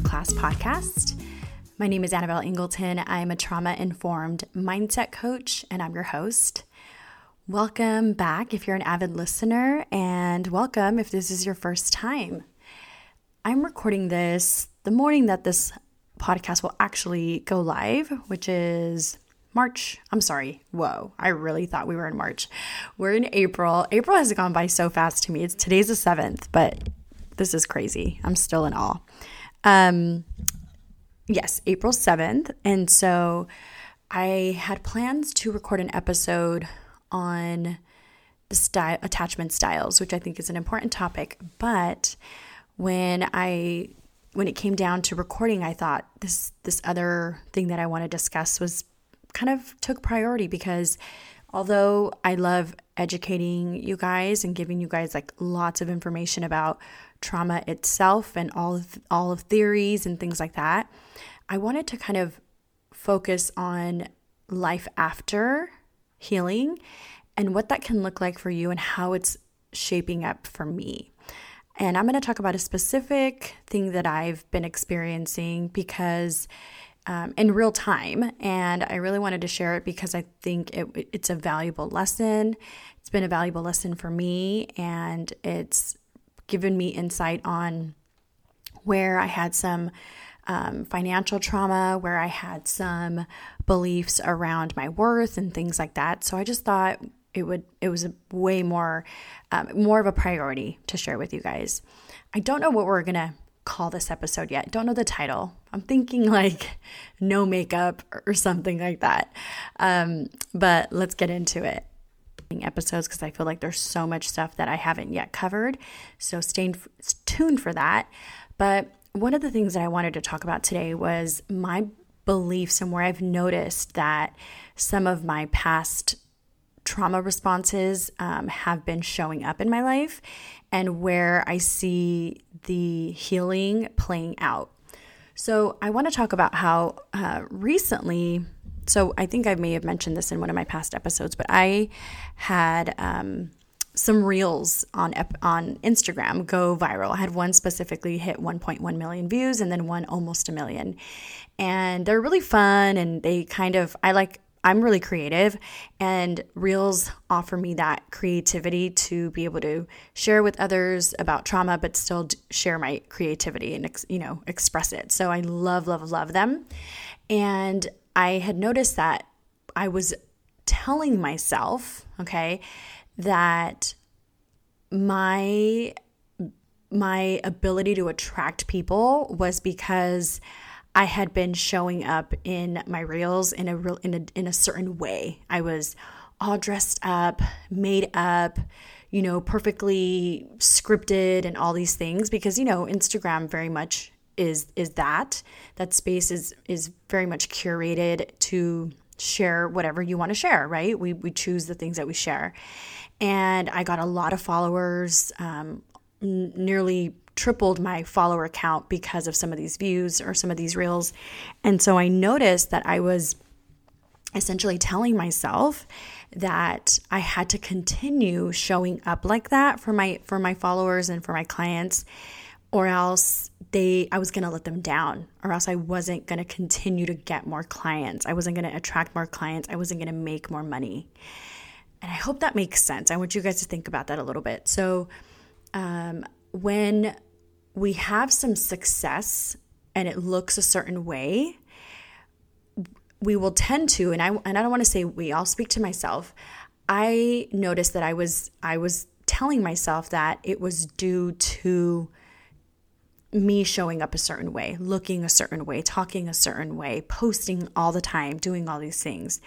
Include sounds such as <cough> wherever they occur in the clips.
Class podcast. My name is Annabelle Ingleton. I'm a trauma informed mindset coach, and I'm your host. Welcome back if you're an avid listener, and welcome if this is your first time. I'm recording this the morning that this podcast will actually go live, which is March. I'm sorry. Whoa. I really thought we were in March. We're in April. April has gone by so fast to me. It's today's the 7th, but this is crazy. I'm still in awe. Um yes, April 7th. And so I had plans to record an episode on the style attachment styles, which I think is an important topic, but when I when it came down to recording, I thought this this other thing that I want to discuss was kind of took priority because although I love educating you guys and giving you guys like lots of information about trauma itself and all of all of theories and things like that, I wanted to kind of focus on life after healing and what that can look like for you and how it's shaping up for me. And I'm going to talk about a specific thing that I've been experiencing because um, in real time. And I really wanted to share it because I think it, it's a valuable lesson. It's been a valuable lesson for me, and it's given me insight on where I had some um, financial trauma, where I had some beliefs around my worth and things like that. So I just thought it would it was a way more um, more of a priority to share with you guys. I don't know what we're gonna call this episode yet. Don't know the title. I'm thinking like no makeup or something like that. Um, but let's get into it. Episodes because I feel like there's so much stuff that I haven't yet covered. So stay tuned for that. But one of the things that I wanted to talk about today was my beliefs and where I've noticed that some of my past trauma responses um, have been showing up in my life and where I see the healing playing out. So, I want to talk about how uh, recently, so I think I may have mentioned this in one of my past episodes, but I had um, some reels on on Instagram go viral. I had one specifically hit 1.1 million views and then one almost a million. And they're really fun and they kind of I like I'm really creative, and Reels offer me that creativity to be able to share with others about trauma, but still share my creativity and you know express it. So I love, love, love them, and I had noticed that I was telling myself, okay, that my my ability to attract people was because I had been showing up in my reels in a real in a in a certain way. I was all dressed up, made up, you know, perfectly scripted and all these things because you know, Instagram very much is is that. That space is is very much curated to share whatever you want to share, right? We we choose the things that we share. And I got a lot of followers, um, n- nearly tripled my follower count because of some of these views or some of these reels. And so I noticed that I was essentially telling myself that I had to continue showing up like that for my for my followers and for my clients or else they I was going to let them down or else I wasn't going to continue to get more clients. I wasn't going to attract more clients. I wasn't going to make more money. And I hope that makes sense. I want you guys to think about that a little bit. So um, when we have some success and it looks a certain way, we will tend to, and I and I don't want to say we, I'll speak to myself. I noticed that I was I was telling myself that it was due to me showing up a certain way, looking a certain way, talking a certain way, posting all the time, doing all these things.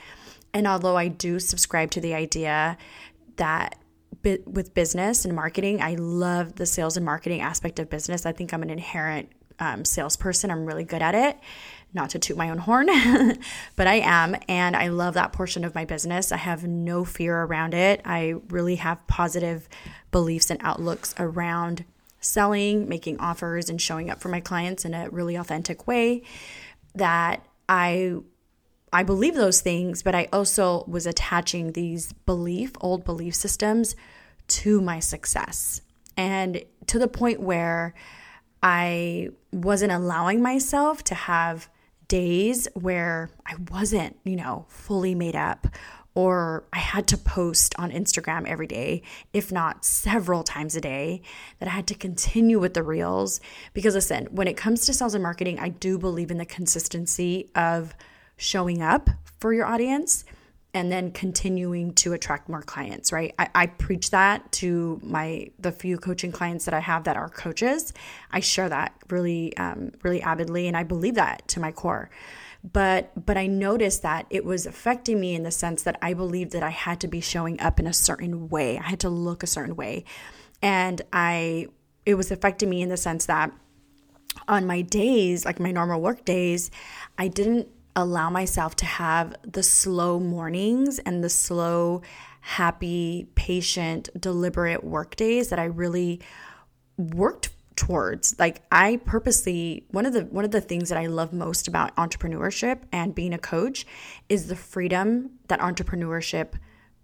And although I do subscribe to the idea that with business and marketing, I love the sales and marketing aspect of business. I think I'm an inherent um, salesperson. I'm really good at it. Not to toot my own horn, <laughs> but I am. And I love that portion of my business. I have no fear around it. I really have positive beliefs and outlooks around selling, making offers, and showing up for my clients in a really authentic way that I I believe those things, but I also was attaching these belief, old belief systems to my success. And to the point where I wasn't allowing myself to have days where I wasn't, you know, fully made up or I had to post on Instagram every day, if not several times a day, that I had to continue with the reels. Because listen, when it comes to sales and marketing, I do believe in the consistency of showing up for your audience and then continuing to attract more clients right? I, I, preach that to my the few coaching clients that i have that are coaches. I share that really um, really avidly and i believe that to my core but but i noticed that it was affecting me in the sense that i believed that i had to be showing up in a certain way. I had to look a certain way. And i it was affecting me in the sense that on my days like my normal work days i didn't allow myself to have the slow mornings and the slow, happy, patient, deliberate work days that I really worked towards like i purposely one of the one of the things that i love most about entrepreneurship and being a coach is the freedom that entrepreneurship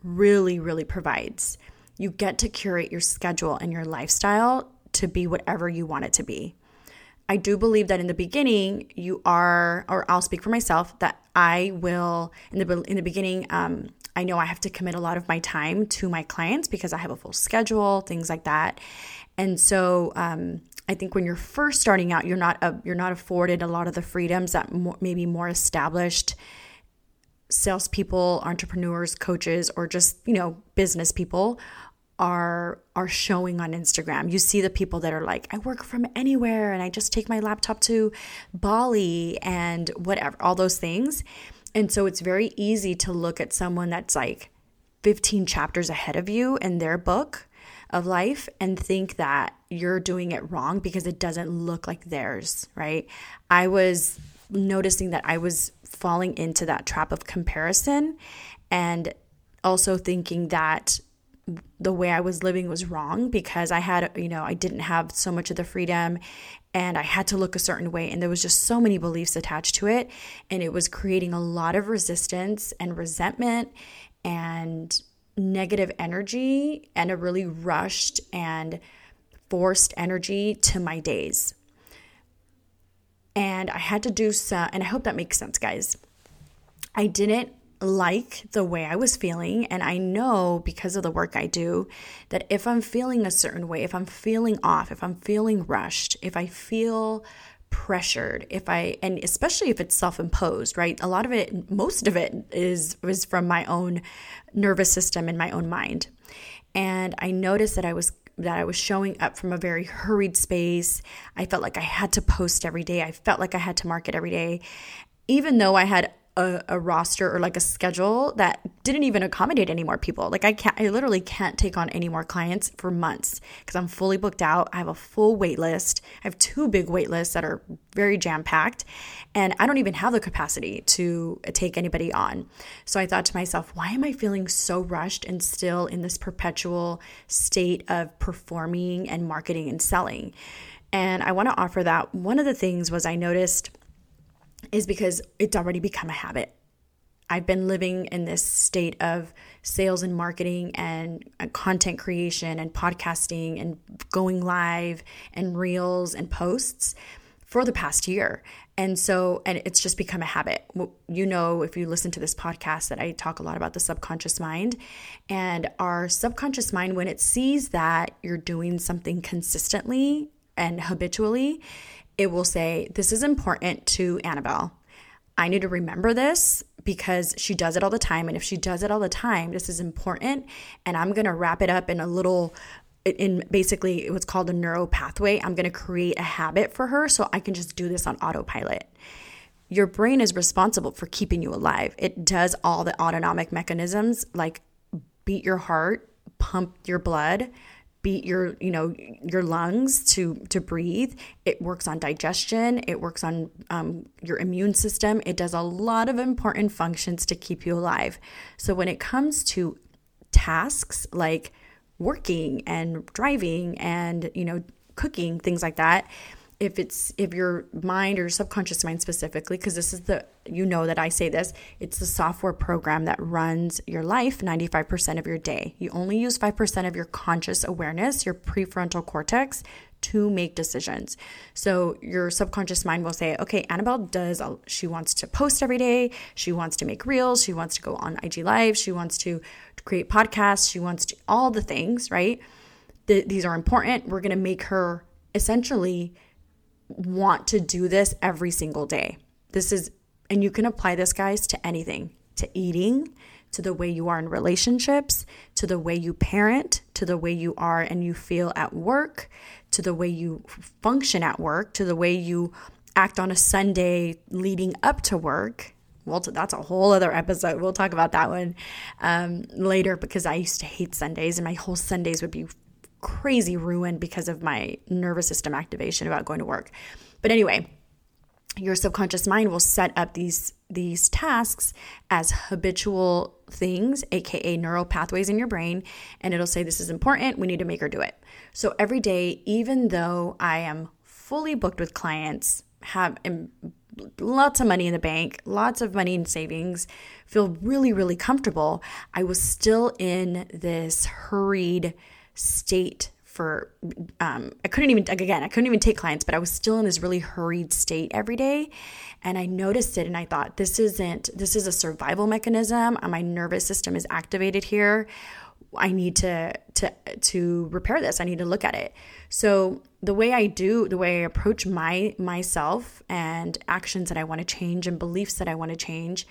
really really provides. You get to curate your schedule and your lifestyle to be whatever you want it to be I do believe that in the beginning you are, or I'll speak for myself, that I will in the in the beginning. Um, I know I have to commit a lot of my time to my clients because I have a full schedule, things like that, and so um, I think when you're first starting out, you're not a, you're not afforded a lot of the freedoms that more, maybe more established salespeople, entrepreneurs, coaches, or just you know business people are are showing on Instagram. You see the people that are like, I work from anywhere and I just take my laptop to Bali and whatever, all those things. And so it's very easy to look at someone that's like 15 chapters ahead of you in their book of life and think that you're doing it wrong because it doesn't look like theirs, right? I was noticing that I was falling into that trap of comparison and also thinking that the way I was living was wrong because I had, you know, I didn't have so much of the freedom and I had to look a certain way. And there was just so many beliefs attached to it. And it was creating a lot of resistance and resentment and negative energy and a really rushed and forced energy to my days. And I had to do some, and I hope that makes sense, guys. I didn't like the way I was feeling. And I know because of the work I do that if I'm feeling a certain way, if I'm feeling off, if I'm feeling rushed, if I feel pressured if i and especially if it's self-imposed right a lot of it most of it is is from my own nervous system and my own mind and i noticed that i was that I was showing up from a very hurried space. I felt like I had to post every day. I felt like I had to market every day. Even though I had a, a, roster or like a schedule that didn't even accommodate any more people. Like I can't, I literally can't take on any more clients for months because I'm fully booked out. I have a full wait list. I have two big wait lists that are very jam packed, and I don't even have the capacity to uh, take anybody on. So I thought to myself, why am I feeling so rushed and still in this perpetual state of performing and marketing and selling? And I want to offer that one of the things was I noticed is because it's already become a habit. I've been living in this state of sales and marketing and uh, content creation and podcasting and going live and reels and posts for the past year. And so, and it's just become a habit. You know, if you listen to this podcast, that I talk a lot about the subconscious mind. And our subconscious mind, when it sees that you're doing something consistently and habitually, it will say, This is important to Annabelle. I need to remember this because she does it all the time. And if she does it all the time, this is important. And I'm going to wrap it up in a little, in basically what's called a neuro pathway. I'm going to create a habit for her so I can just do this on autopilot. Your brain is responsible for keeping you alive. It does all the autonomic mechanisms like beat your heart, pump your blood, beat your you know your lungs to to breathe. It works on digestion. It works on um, your immune system. It does a lot of important functions to keep you alive. So when it comes to tasks like working and driving and you know cooking things like that if it's if your mind or your subconscious mind specifically because this is the you know that I say this it's the software program that runs your life 95% of your day. You only use 5% of your conscious awareness your prefrontal cortex to make decisions. So your subconscious mind will say okay Annabelle does she wants to post every day. She wants to make reels. She wants to go on IG live. She wants to create podcasts. She wants to all the things right? The, these are important. We're going to make her essentially want to do this every single day. This is, and you can apply this, guys, to anything to eating, to the way you are in relationships, to the way you parent, to the way you are and you feel at work, to the way you function at work, to the way you act on a Sunday leading up to work. Well, that's a whole other episode. We'll talk about that one um, later because I used to hate Sundays and my whole Sundays would be crazy ruined because of my nervous system activation about going to work. But anyway, your subconscious mind will set up these these tasks as habitual things aka neural pathways in your brain and it'll say this is important we need to make her do it so every day even though i am fully booked with clients have lots of money in the bank lots of money in savings feel really really comfortable i was still in this hurried state for um, i couldn't even again i couldn't even take clients but i was still in this really hurried state every day. And i noticed it and i thought this isn't this is a survival mechanism. My nervous system is activated here. I need to to to repair this. I need to look at it. So the way i do the way i approach my myself and actions that i want to change and beliefs that i want to change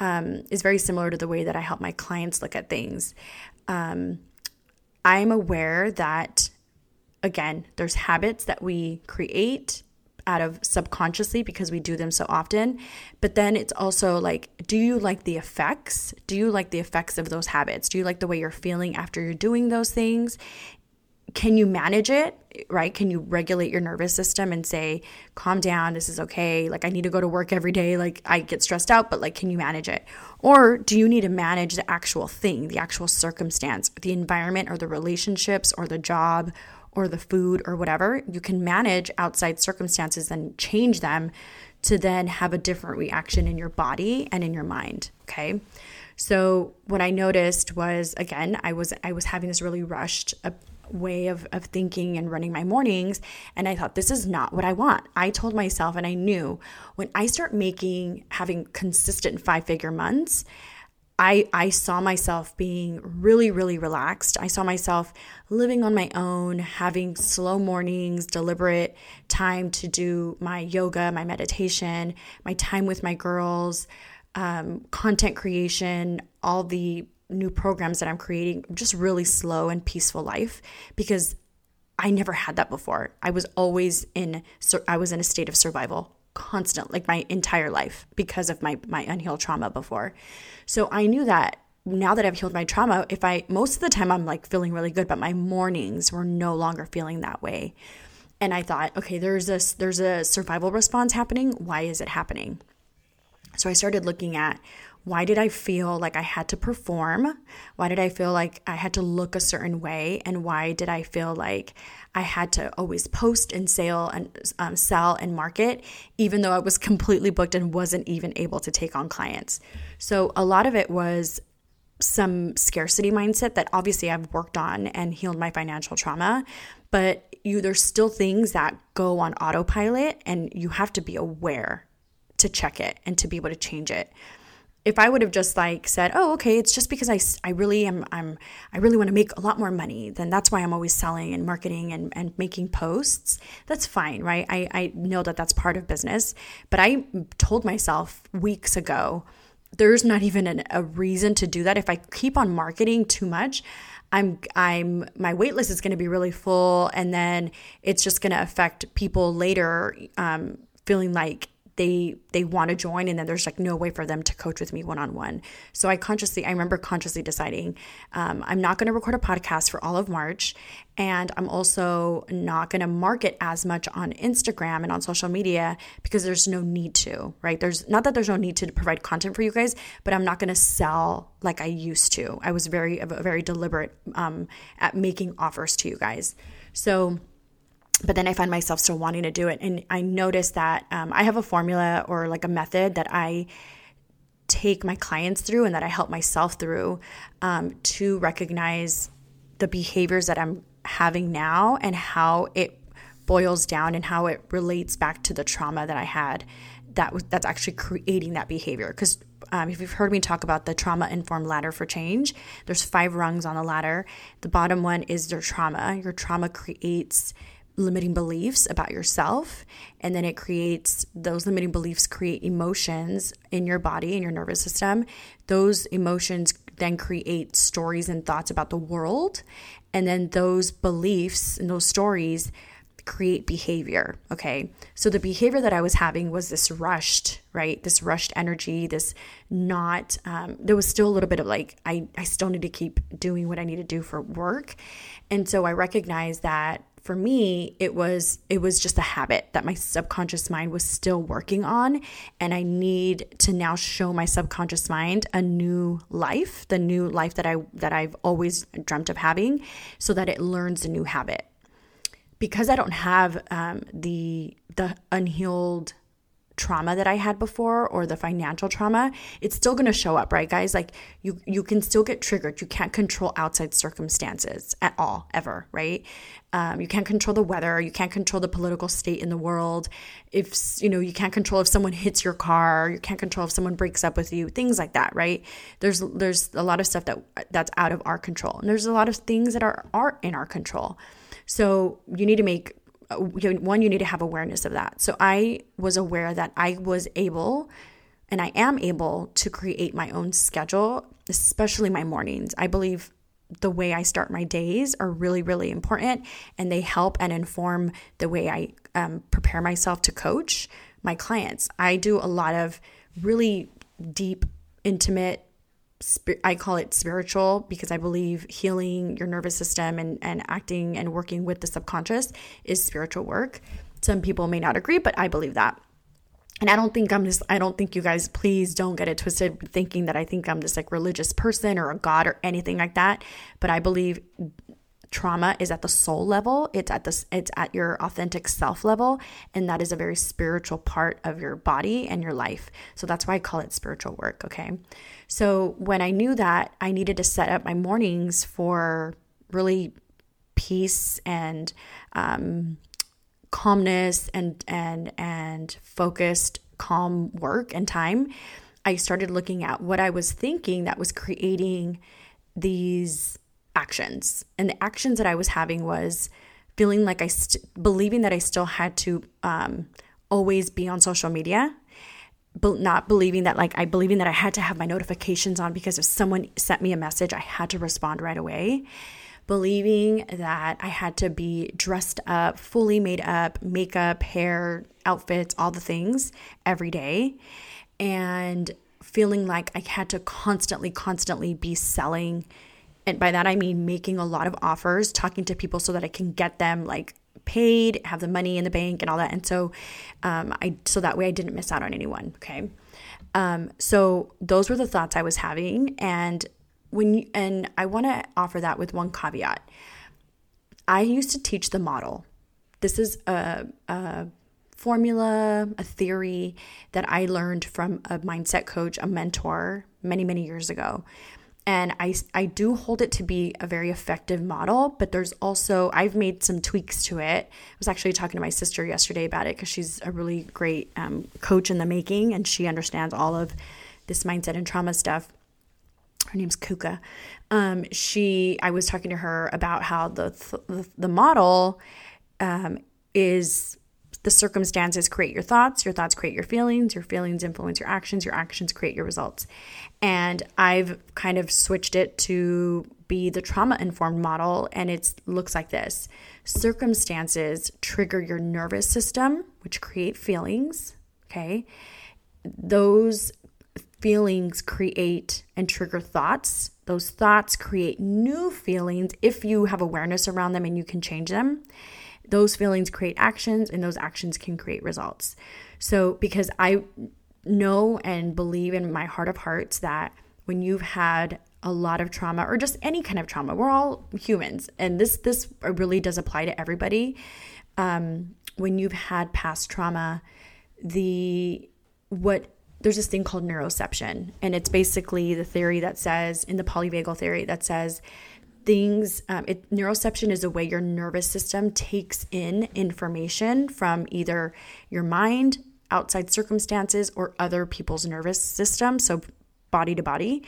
um, is very similar to the way that i help my clients look at things. Um, I'm aware that, again, there's habits that we create out of subconsciously because we do them so often. But then it's also like, do you like the effects? Do you like the effects of those habits? Do you like the way you're feeling after you're doing those things? Can you manage it right? Can you regulate your nervous system and say calm down this is okay like i need to go to work every day like i get stressed out but like can you manage it? Or do you need to manage the actual thing the actual circumstance the environment or the relationships or the job or the food or whatever? You can manage outside circumstances and change them to then have a different reaction in your body and in your mind okay? So what i noticed was again i was i was having this really rushed uh, way of, of thinking and running my mornings. And I thought, this is not what I want. I told myself, and I knew when I start making, having consistent five figure months, I, I saw myself being really, really relaxed. I saw myself living on my own, having slow mornings, deliberate time to do my yoga, my meditation, my time with my girls, um, content creation, all the new programs that I'm creating just really slow and peaceful life because I never had that before. I was always in I was in a state of survival constant like my entire life because of my my unhealed trauma before. So I knew that now that I've healed my trauma, if I most of the time I'm like feeling really good, but my mornings were no longer feeling that way. And I thought, okay, there's this there's a survival response happening. Why is it happening? So I started looking at why did I feel like I had to perform? Why did I feel like I had to look a certain way? And why did I feel like I had to always post and sell and um, sell and market, even though I was completely booked and wasn't even able to take on clients? So a lot of it was some scarcity mindset that obviously I've worked on and healed my financial trauma, but you there's still things that go on autopilot and you have to be aware to check it and to be able to change it if I would have just like said, "Oh, okay, it's just because I, I really am I'm I really want to make a lot more money, then that's why I'm always selling and marketing and, and making posts." That's fine, right? I, I know that that's part of business, but I told myself weeks ago, there's not even an, a reason to do that. If I keep on marketing too much, I'm I'm my wait list is going to be really full, and then it's just going to affect people later um, feeling like they they want to join and then there's like no way for them to coach with me one-on-one. So i consciously i remember consciously deciding um, i'm not going to record a podcast for all of march and i'm also not going to market as much on instagram and on social media because there's no need to right? There's not that there's no need to provide content for you guys but i'm not going to sell like i used to. I was very very deliberate um, at making offers to you guys. So but then I find myself still wanting to do it. And I notice that um, I have a formula or like a method that I take my clients through and that I help myself through um, to recognize the behaviors that I'm having now and how it boils down and how it relates back to the trauma that I had that was that's actually creating that behavior. Because um, if you've heard me talk about the trauma informed ladder for change there's five rungs on the ladder. The bottom one is your trauma. Your trauma creates limiting beliefs about yourself and then it creates those limiting beliefs create emotions in your body and your nervous system those emotions then create stories and thoughts about the world and then those beliefs and those stories create behavior. Okay. So the behavior that I was having was this rushed, right? This rushed energy, this not, um, there was still a little bit of like, I, I still need to keep doing what I need to do for work. And so I recognized that for me it was it was just a habit that my subconscious mind was still working on and i need to now show my subconscious mind a new life the new life that i that i've always dreamt of having so that it learns a new habit. Because I don't have um, the the unhealed trauma that I had before or the financial trauma, it's still going to show up, right guys? Like you you can still get triggered. You can't control outside circumstances at all ever, right? Um, you can't control the weather, you can't control the political state in the world. If you know, you can't control if someone hits your car, you can't control if someone breaks up with you, things like that, right? There's there's a lot of stuff that that's out of our control. And there's a lot of things that are are in our control. So you need to make one, you need to have awareness of that. So I was aware that I was able and I am able to create my own schedule, especially my mornings. I believe the way I start my days are really, really important and they help and inform the way I um, prepare myself to coach my clients. I do a lot of really deep, intimate I call it spiritual because I believe healing your nervous system and, and acting and working with the subconscious is spiritual work. Some people may not agree, but I believe that. And I don't think I'm just, I don't think you guys, please don't get it twisted thinking that I think I'm just like religious person or a God or anything like that. But I believe trauma is at the soul level it's at this it's at your authentic self level and that is a very spiritual part of your body and your life. So that's why i call it spiritual work okay? So when i knew that i needed to set up my mornings for really peace and um, calmness and and and focused calm work and time. I started looking at what i was thinking that was creating these actions. And the actions that I was having was feeling like I, st- believing that I still had to um, always be on social media, but not believing that, like, I believing that I had to have my notifications on because if someone sent me a message, I had to respond right away. Believing that I had to be dressed up, fully made up, makeup, hair, outfits, all the things every day. And feeling like I had to constantly, constantly be selling and by that I mean making a lot of offers, talking to people so that I can get them like paid, have the money in the bank and all that. And so um, I so that way I didn't miss out on anyone. Okay. Um, so those were the thoughts I was having. And when you, and I want to offer that with one caveat. I used to teach the model. This is a, a formula, a theory that I learned from a mindset coach, a mentor many, many years ago and I, I do hold it to be a very effective model but there's also i've made some tweaks to it. I was actually talking to my sister yesterday about it because she's a really great um, coach in the making and she understands all of this mindset and trauma stuff. Her name's kuka. Um, she i was talking to her about how the the, the model um, is the circumstances create your thoughts, your thoughts create your feelings, your feelings influence your actions, your actions create your results. And I've kind of switched it to be the trauma informed model, and it looks like this circumstances trigger your nervous system, which create feelings. Okay. Those feelings create and trigger thoughts. Those thoughts create new feelings if you have awareness around them and you can change them those feelings create actions and those actions can create results. So, because I know and believe in my heart of hearts that when you've had a lot of trauma or just any kind of trauma, we're all humans and this this really does apply to everybody. um, when you've had past trauma, the what there's this thing called neuroception, and it's basically the theory that says in the polyvagal theory that says things um, it, neuroception is a way your nervous system takes in information from either your mind outside circumstances or other people's nervous system so body to body.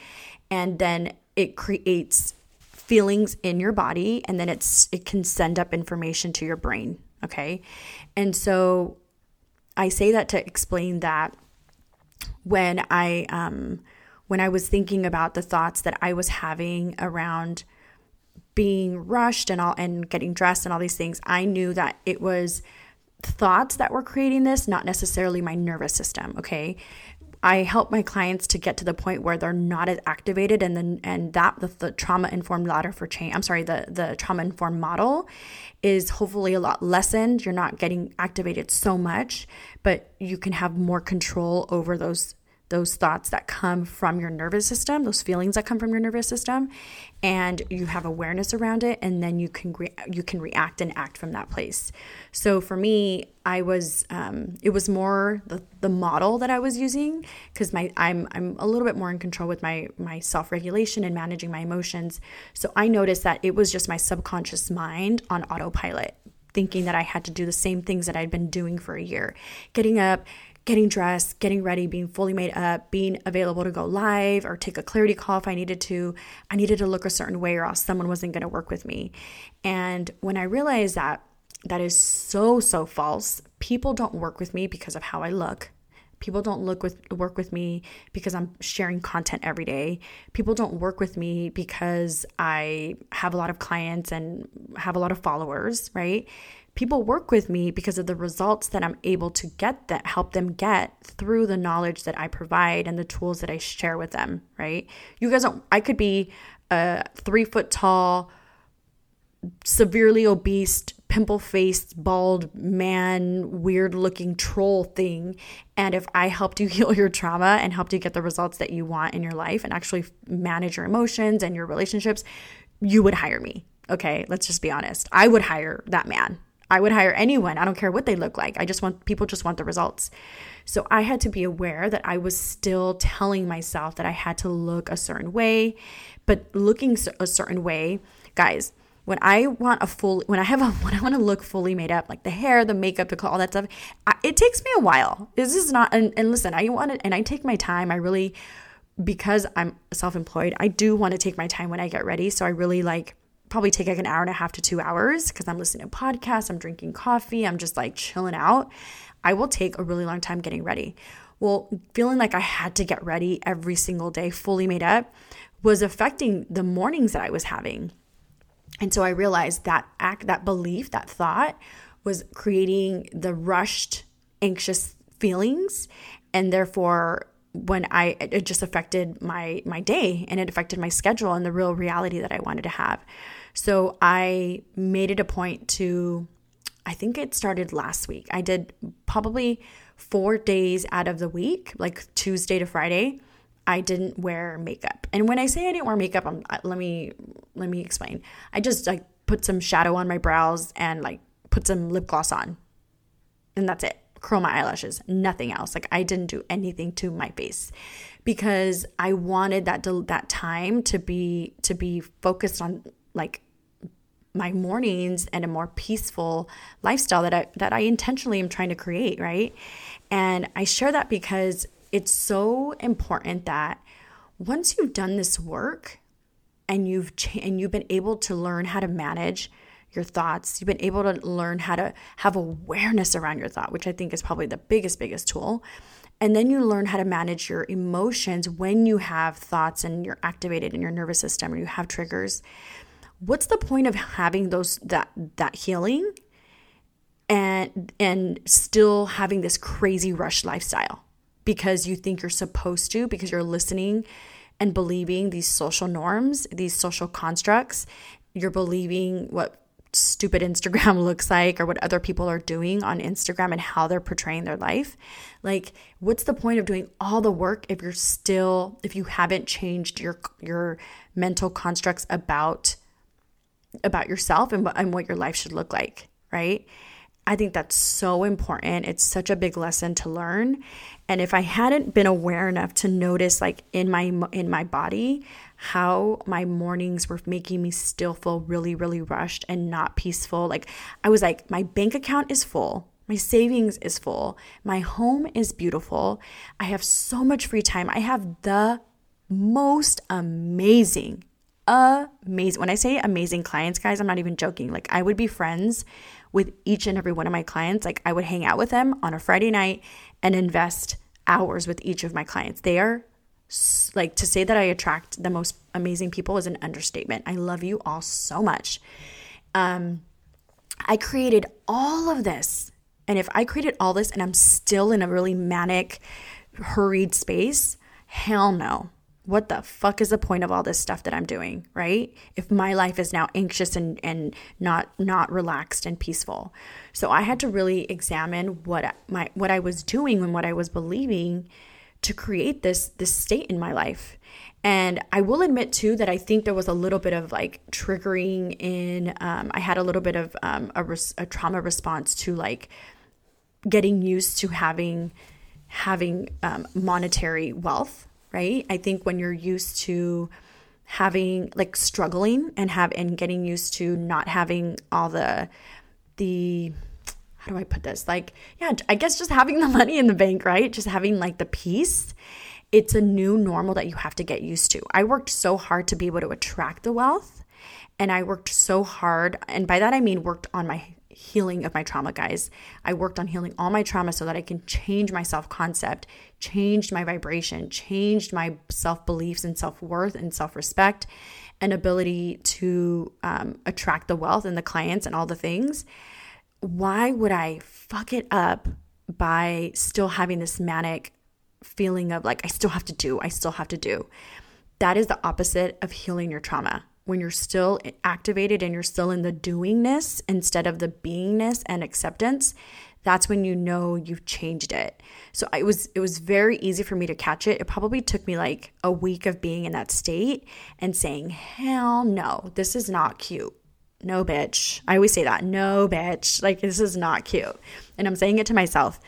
And then it creates feelings in your body and then it's it can send up information to your brain okay? And so i say that to explain that when i um when i was thinking about the thoughts that i was having around being rushed and all and getting dressed and all these things i knew that it was thoughts that were creating this not necessarily my nervous system okay? I help my clients to get to the point where they're not as activated and then and that the, the trauma informed ladder for change I'm sorry the the trauma informed model is hopefully a lot lessened. You're not getting activated so much but you can have more control over those those thoughts that come from your nervous system, those feelings that come from your nervous system, and you have awareness around it, and then you can re- you can react and act from that place. So for me, I was um, it was more the, the model that I was using because my I'm I'm a little bit more in control with my my self regulation and managing my emotions. So I noticed that it was just my subconscious mind on autopilot thinking that I had to do the same things that I'd been doing for a year. Getting up, getting dressed, getting ready, being fully made up, being available to go live or take a clarity call if I needed to. I needed to look a certain way or else someone wasn't going to work with me. And when I realized that that is so so false, people don't work with me because of how I look. People don't look with work with me because I'm sharing content every day. People don't work with me because I have a lot of clients and have a lot of followers, right? People work with me because of the results that I'm able to get that help them get through the knowledge that I provide and the tools that I share with them, right? You guys don't, I could be a three foot tall, severely obese, pimple faced, bald man, weird looking troll thing. And if I helped you <laughs> heal your trauma and helped you get the results that you want in your life and actually manage your emotions and your relationships, you would hire me. Okay, let's just be honest. I would hire that man I would hire anyone. I don't care what they look like. I just want people just want the results. So I had to be aware that I was still telling myself that I had to look a certain way, but looking a certain way, guys, when I want a full, when I have a, <laughs> when I want to look fully made up, like the hair, the makeup, the all that stuff, I, it takes me a while. This is not, and, and listen, I want it, and I take my time. I really, because I'm self employed, I do want to take my time when I get ready. So I really like, probably take like an hour and a half to two hours because I'm listening to podcasts, I'm drinking coffee, I'm just like chilling out. I will take a really long time getting ready. Well, feeling like I had to get ready every single day, fully made up, was affecting the mornings that I was having. And so I realized that act, that belief, that thought was creating the rushed, anxious feelings. And therefore, when I it just affected my my day and it affected my schedule and the real reality that I wanted to have. So I made it a point to, I think it started last week. I did probably four days out of the week, like Tuesday to Friday. I didn't wear makeup. And when I say I didn't wear makeup, I'm, let me let me explain. I just like put some shadow on my brows and like put some lip gloss on. And that's it. Curl my eyelashes, nothing else. Like I didn't do anything to my face because I wanted that that time to be to be focused on like my mornings and a more peaceful lifestyle that I that I intentionally am trying to create, right? And I share that because it's so important that once you've done this work and you've cha- and you've been able to learn how to manage your thoughts, you've been able to learn how to have awareness around your thought, which I think is probably the biggest biggest tool. And then you learn how to manage your emotions when you have thoughts and you're activated in your nervous system or you have triggers what's the point of having those that that healing and and still having this crazy rush lifestyle because you think you're supposed to because you're listening and believing these social norms these social constructs you're believing what stupid Instagram <laughs> looks like or what other people are doing on Instagram and how they're portraying their life. Like what's the point of doing all the work if you're still if you haven't changed your your mental constructs about about yourself and what, and what your life should look like, right? I think that's so important. It's such a big lesson to learn. And if I hadn't been aware enough to notice like in my in my body how my mornings were making me still feel really really rushed and not peaceful, like I was like my bank account is full. My savings is full. My home is beautiful. I have so much free time. I have the most amazing amazing. When I say amazing clients, guys, I'm not even joking. Like I would be friends with each and every one of my clients. Like I would hang out with them on a Friday night and invest hours with each of my clients. They are like to say that I attract the most amazing people is an understatement. I love you all so much. Um I created all of this. And if I created all this and I'm still in a really manic, hurried space, hell no what the fuck is the point of all this stuff that I'm doing, right? If my life is now anxious and and not not relaxed and peaceful. So I had to really examine what my what I was doing and what I was believing to create this this state in my life. And I will admit too that I think there was a little bit of like triggering in. Um, I had a little bit of um, a, res- a trauma response to like getting used to having having um, monetary wealth right? I think when you're used to having like struggling and have and getting used to not having all the the how do I put this? Like, yeah, I guess just having <laughs> the money in the bank, right? Just having like the peace. It's a new normal that you have to get used to. I worked so hard to be able to attract the wealth and I worked so hard and by that I mean worked on my healing of my trauma, guys. I worked on healing all my trauma so that I can change my self concept, changed my vibration, changed my self beliefs and self worth and self respect and ability to um, attract the wealth and the clients and all the things. Why would I fuck it up by still having this manic feeling of like, I still have to do, I still have to do? That is the opposite of healing your trauma when you're still activated and you're still in the doingness instead of the beingness and acceptance that's when you know you've changed it. So it was it was very easy for me to catch it. It probably took me like a week of being in that state and saying hell no this is not cute. No bitch. I always say that no bitch. Like this is not cute. And i'm saying it to myself.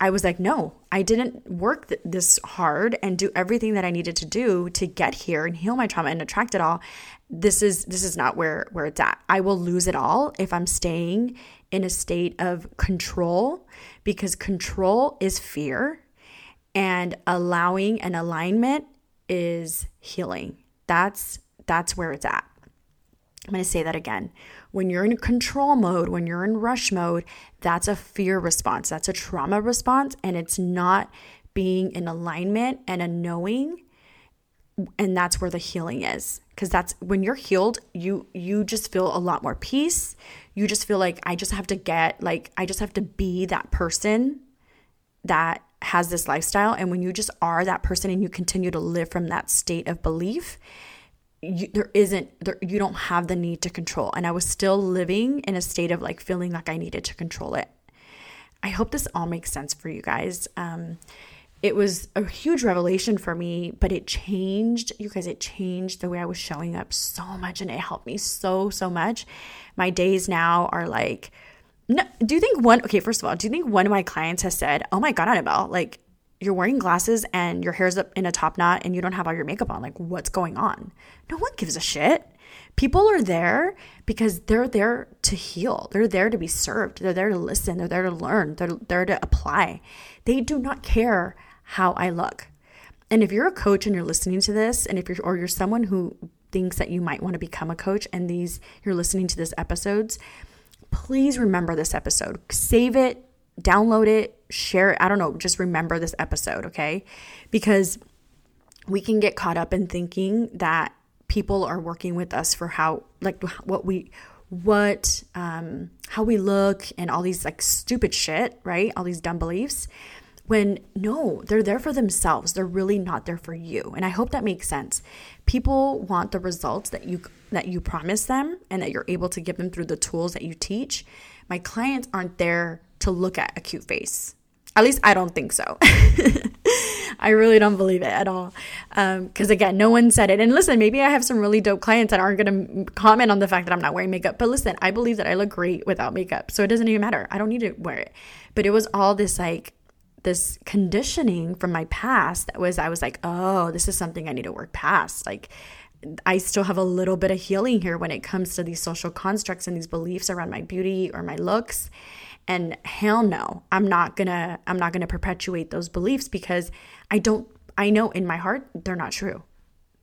I was like, no, I didn't work th- this hard and do everything that I needed to do to get here and heal my trauma and attract it all. This is this is not where where it's at. I will lose it all if I'm staying in a state of control because control is fear and allowing an alignment is healing. That's that's where it's at. I'm going to say that again. When you're in control mode, when you're in rush mode, that's a fear response. That's a trauma response. And it's not being in alignment and a knowing. And that's where the healing is. Because that's when you're healed, you you just feel a lot more peace. You just feel like I just have to get like I just have to be that person that has this lifestyle. And when you just are that person and you continue to live from that state of belief, you, there isn't there, you don't have the need to control. And i was still living in a state of like feeling like i needed to control it. I hope this all makes sense for you guys. Um, it was a huge revelation for me but it changed you guys it changed the way i was showing up so much and it helped me so so much. My days now are like no, do you think one okay first of all do you think one of my clients has said oh my god annabelle like you're wearing glasses and your hair's up in a top knot and you don't have all your makeup on. Like, what's going on? No one gives a shit. People are there because they're there to heal. They're there to be served. They're there to listen. They're there to learn. They're there to apply. They do not care how I look. And if you're a coach and you're listening to this, and if you're or you're someone who thinks that you might want to become a coach and these you're listening to this episodes, please remember this episode. Save it, download it, share it. I don't know, just remember this episode, okay? Because we can get caught up in thinking that people are working with us for how, like, what we, what, um, how we look and all these like stupid shit, right? All these dumb beliefs. When no, they're there for themselves. They're really not there for you. And I hope that makes sense. People want the results that you that you promise them and that you're able to give them through the tools that you teach. My clients aren't there to look at a cute face. At least I don't think so. <laughs> I really don't believe it at all. Because um, again, no one said it. And listen, maybe I have some really dope clients that aren't going to comment on the fact that I'm not wearing makeup. But listen, I believe that I look great without makeup. So it doesn't even matter. I don't need to wear it. But it was all this like, this conditioning from my past that was, I was like, oh, this is something I need to work past. Like, I still have a little bit of healing here when it comes to these social constructs and these beliefs around my beauty or my looks. And hell no, I'm not gonna I'm not gonna perpetuate those beliefs because I don't I know in my heart they're not true.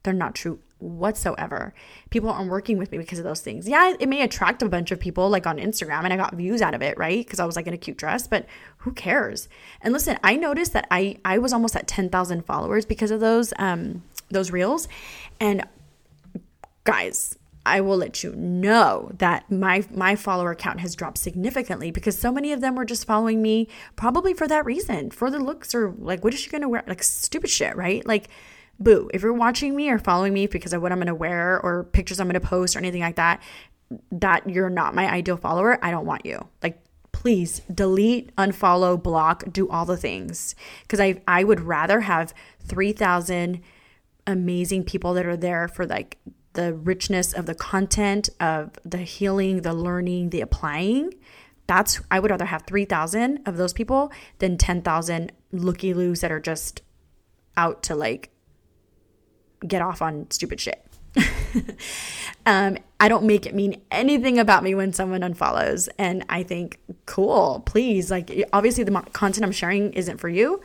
They're not true whatsoever. People aren't working with me because of those things. Yeah, it may attract a bunch of people like on Instagram and I got views out of it, right? Because I was like in a cute dress, but who cares? And listen, I noticed that I I was almost at 10,000 followers because of those um those reels and guys, I will let you know that my my follower count has dropped significantly because so many of them were just following me probably for that reason, for the looks or like what is she going to wear like stupid shit, right? Like boo, if you're watching me or following me because of what I'm going to wear or pictures I'm going to post or anything like that, that you're not my ideal follower, I don't want you. Like please delete, unfollow, block, do all the things because I I would rather have 3000 amazing people that are there for like the richness of the content, of the healing, the learning, the applying. That's I would rather have 3,000 of those people than 10,000 looky loos that are just out to like get off on stupid shit. <laughs> um, I don't make it mean anything about me when someone unfollows. And I think, cool, please. Like, obviously, the content I'm sharing isn't for you.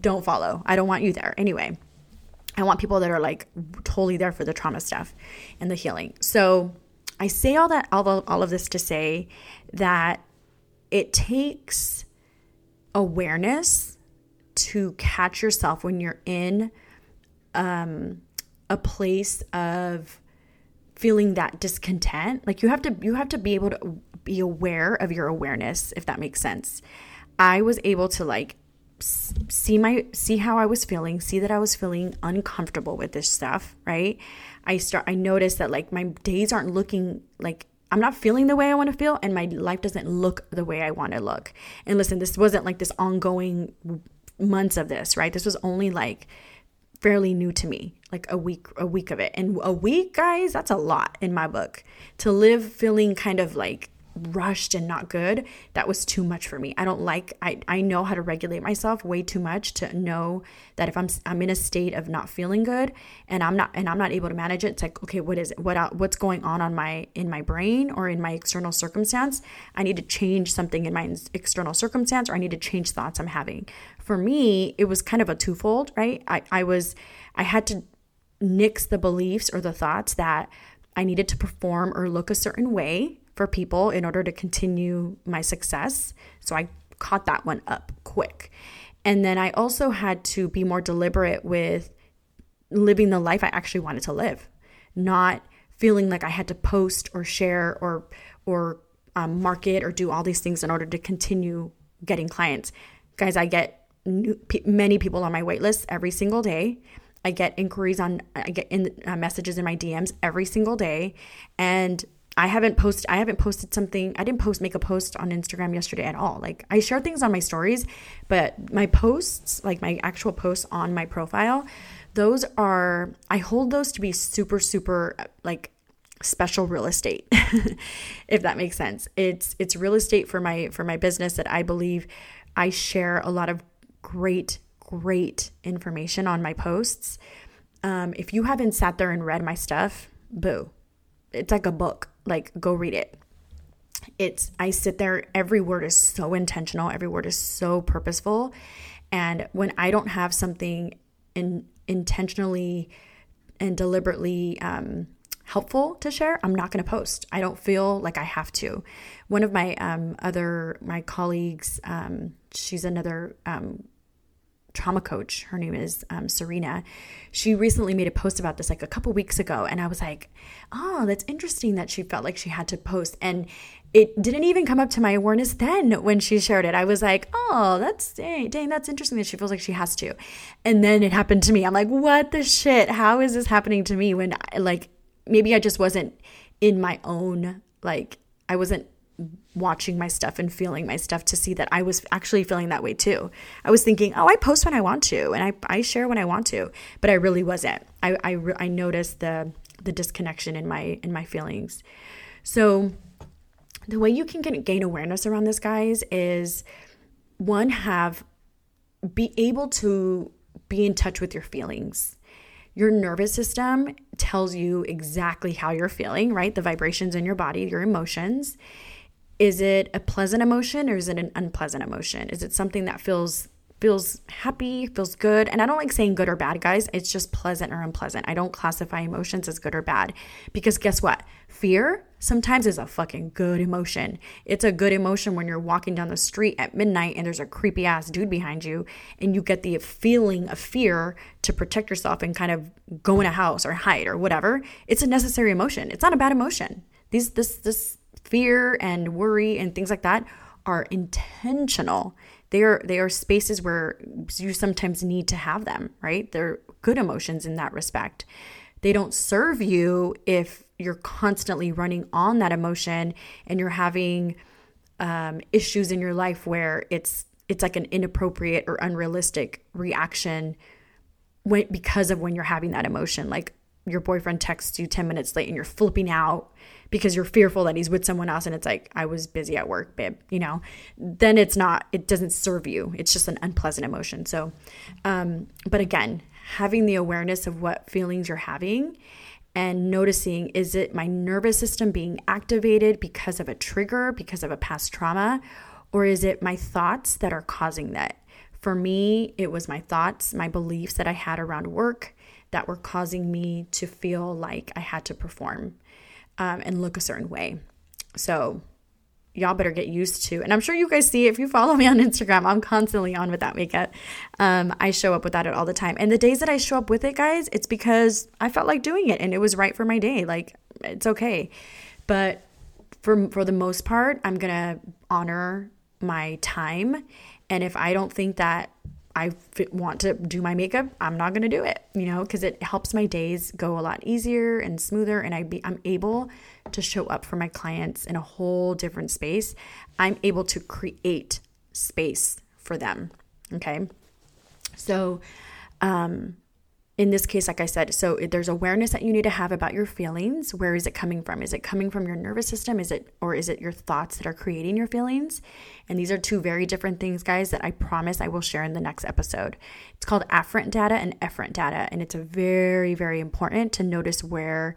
Don't follow. I don't want you there. Anyway, I want people that are like totally there for the trauma stuff and the healing. So I say all that, all, of, all of this to say that it takes awareness to catch yourself when you're in um, a place of feeling that discontent. Like you have to, you have to be able to be aware of your awareness, if that makes sense. I was able to like see my see how I was feeling, see that I was feeling uncomfortable with this stuff, right? I start I noticed that like my days aren't looking like I'm not feeling the way I want to feel and my life doesn't look the way I want to look. And listen, this wasn't like this ongoing months of this, right? This was only like fairly new to me, like a week a week of it. And a week, guys, that's a lot in my book. To live feeling kind of like rushed and not good that was too much for me. I don't like i i know how to regulate myself way too much to know that if i'm i'm in a state of not feeling good and i'm not and i'm not able to manage it it's like okay what is it what uh, what's going on on my in my brain or in my external circumstance? I need to change something in my external circumstance or i need to change thoughts i'm having. For me it was kind of a twofold right? I i was i had to nix the beliefs or the thoughts that I needed to perform or look a certain way for people in order to continue my success. So I caught that one up quick. And then I also had to be more deliberate with living the life I actually wanted to live, not feeling like I had to post or share or or um, market or do all these things in order to continue getting clients. Guys, I get new, p- many people on my waitlist every single day. I get inquiries on, I get in uh, messages in my DMs every single day, and I haven't posted I haven't posted something I didn't post make a post on Instagram yesterday at all. Like I share things on my stories, but my posts, like my actual posts on my profile, those are I hold those to be super super like special real estate <laughs> if that makes sense. It's it's real estate for my for my business that I believe I share a lot of great great information on my posts. Um, if you haven't sat there and read my stuff, boo. It's like a book like go read it. It's i sit there every word is so intentional every word is so purposeful. And when i don't have something in intentionally and deliberately um, helpful to share i'm not going to post. I don't feel like i have to. One of my um, other my colleagues um, she's another um, trauma coach. Her name is um, Serena. She recently made a post about this like a couple weeks ago. And I was like, oh, that's interesting that she felt like she had to post. And it didn't even come up to my awareness then when she shared it. I was like, oh, that's dang, dang, that's interesting that she feels like she has to. And then it happened to me. I'm like, what the shit? How is this happening to me when I, like maybe I just wasn't in my own like I wasn't watching my stuff and feeling my stuff to see that I was actually feeling that way too. I was thinking, oh, I post when I want to and I, I share when I want to, but I really wasn't. I, I, I noticed the, the disconnection in my, in my feelings. So the way you can get, gain awareness around this, guys, is one, have, be able to be in touch with your feelings. Your nervous system tells you exactly how you're feeling, right? The vibrations in your body, your emotions. Is it a pleasant emotion or is it an unpleasant emotion? Is it something that feels feels happy, feels good. And I don't like saying good or bad, guys. It's just pleasant or unpleasant. I don't classify emotions as good or bad because guess what? Fear sometimes is a fucking good emotion. It's a good emotion when you're walking down the street at midnight and there's a creepy ass dude behind you and you get the feeling of fear to protect yourself and kind of go in a house or hide or whatever. It's a necessary emotion. It's not a bad emotion. These this this fear and worry and things like that are intentional. They are they are spaces where you sometimes need to have them right? They're good emotions in that respect. They don't serve you if you're constantly running on that emotion and you're having um, issues in your life where it's it's like an inappropriate or unrealistic reaction when because of when you're having that emotion. Like your boyfriend texts you 10 minutes late and you're flipping out because you're fearful that he's with someone else and it's like I was busy at work, babe, you know, then it's not it doesn't serve you. It's just an unpleasant emotion. So um but again, having the awareness of what feelings you're having and noticing is it my nervous system being activated because of a trigger, because of a past trauma, or is it my thoughts that are causing that? For me, it was my thoughts, my beliefs that I had around work that were causing me to feel like I had to perform um, and look a certain way. So y'all better get used to and i'm sure you guys see if you follow <laughs> me on instagram i'm constantly on with that makeup um, i show up with that all the time and the days that i show up with it guys it's because i felt like doing it and it was right for my day like it's okay but for for the most part i'm gonna honor my time and if i don't think that I want to do my makeup, I'm not going to do it, you know, because it helps my days go a lot easier and smoother and I be I'm able to show up for my clients in a whole different space. I'm able to create space for them, okay? So um in this case, like I said, so there's awareness that you need to have about your feelings. Where is it coming from? Is it coming from your nervous system? Is it, or is it your thoughts that are creating your feelings? And these are two very different things, guys, that I promise I will share in the next episode. It's called afferent data and efferent data. And it's very, very important to notice where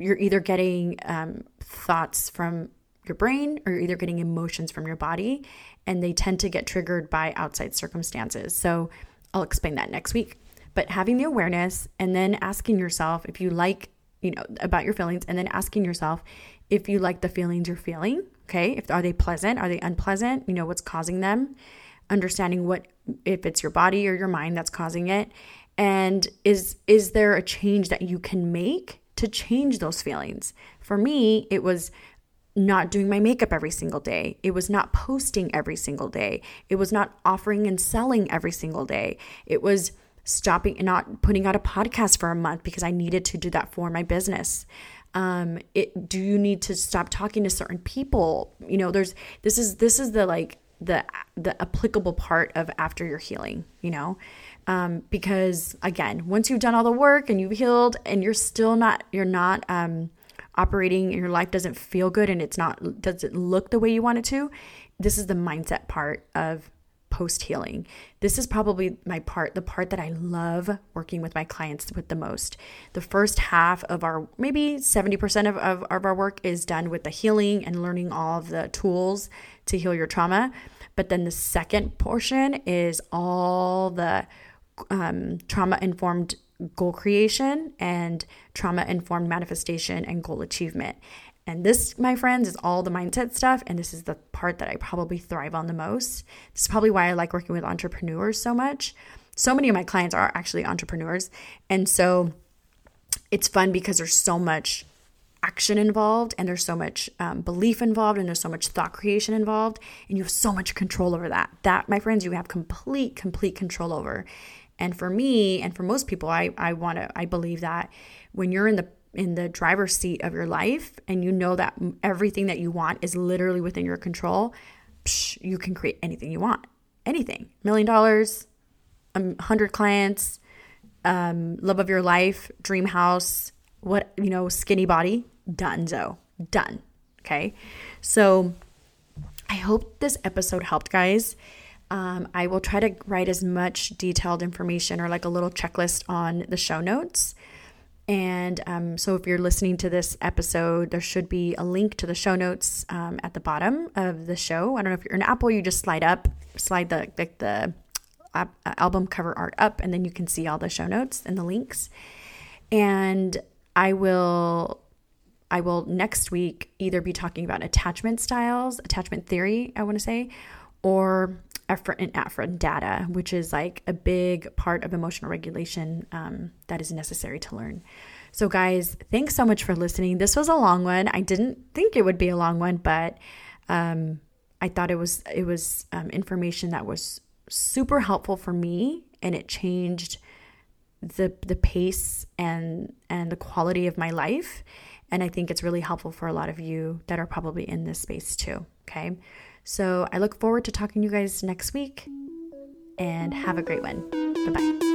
you're either getting um, thoughts from your brain or you're either getting emotions from your body. And they tend to get triggered by outside circumstances. So I'll explain that next week. But having the awareness and then asking yourself if you like, you know, about your feelings and then asking yourself if you like the feelings you're feeling, okay? If are they pleasant, are they unpleasant? You know, what's causing them? Understanding what if it's your body or your mind that's causing it and is is there a change that you can make to change those feelings? For me, it was not doing my makeup every single day. It was not posting every single day. It was not offering and selling every single day. It was stopping and not putting out a podcast for a month because I needed to do that for my business. Um, it do you need to stop talking to certain people? You know, there's this is this is the like the the applicable part of after you're healing, you know? Um, because again, once you've done all the work and you've healed and you're still not you're not um operating and your life doesn't feel good and it's not doesn't look the way you want it to, this is the mindset part of post healing. This is probably my part, the part that I love working with my clients with the most. The first half of our, maybe 70% of, of, of our work is done with the healing and learning all of the tools to heal your trauma. But then the second portion is all the um, trauma informed goal creation and trauma informed manifestation and goal achievement. And this, my friends, is all the mindset stuff. And this is the part that I probably thrive on the most. This is probably why I like working with entrepreneurs so much. So many of my clients are actually entrepreneurs. And so it's fun because there's so much action involved and there's so much um, belief involved and there's so much thought creation involved and you have so much control over that that my friends you have complete complete control over and for me and for most people i i want to i believe that when you're in the in the driver's seat of your life and you know that everything that you want is literally within your control, psh, you can create anything you want. Anything. Million dollars, a hundred clients, um, love of your life, dream house, what, you know, skinny body, done, so done. Okay. So I hope this episode helped, guys. Um, I will try to write as much detailed information or like a little checklist on the show notes. And um, so, if you're listening to this episode, there should be a link to the show notes um, at the bottom of the show. I don't know if you're in Apple, you just slide up, slide the like the uh, album cover art up, and then you can see all the show notes and the links. And I will, I will next week either be talking about attachment styles, attachment theory, I want to say, or efferent and afferent data, which is like a big part of emotional regulation um, that is necessary to learn. So, guys, thanks so much for listening. This was a long one. I didn't think it would be a long one, but um, I thought it was it was um, information that was super helpful for me, and it changed the the pace and and the quality of my life. And I think it's really helpful for a lot of you that are probably in this space too. Okay. So I look forward to talking to you guys next week and have a great one. Bye bye.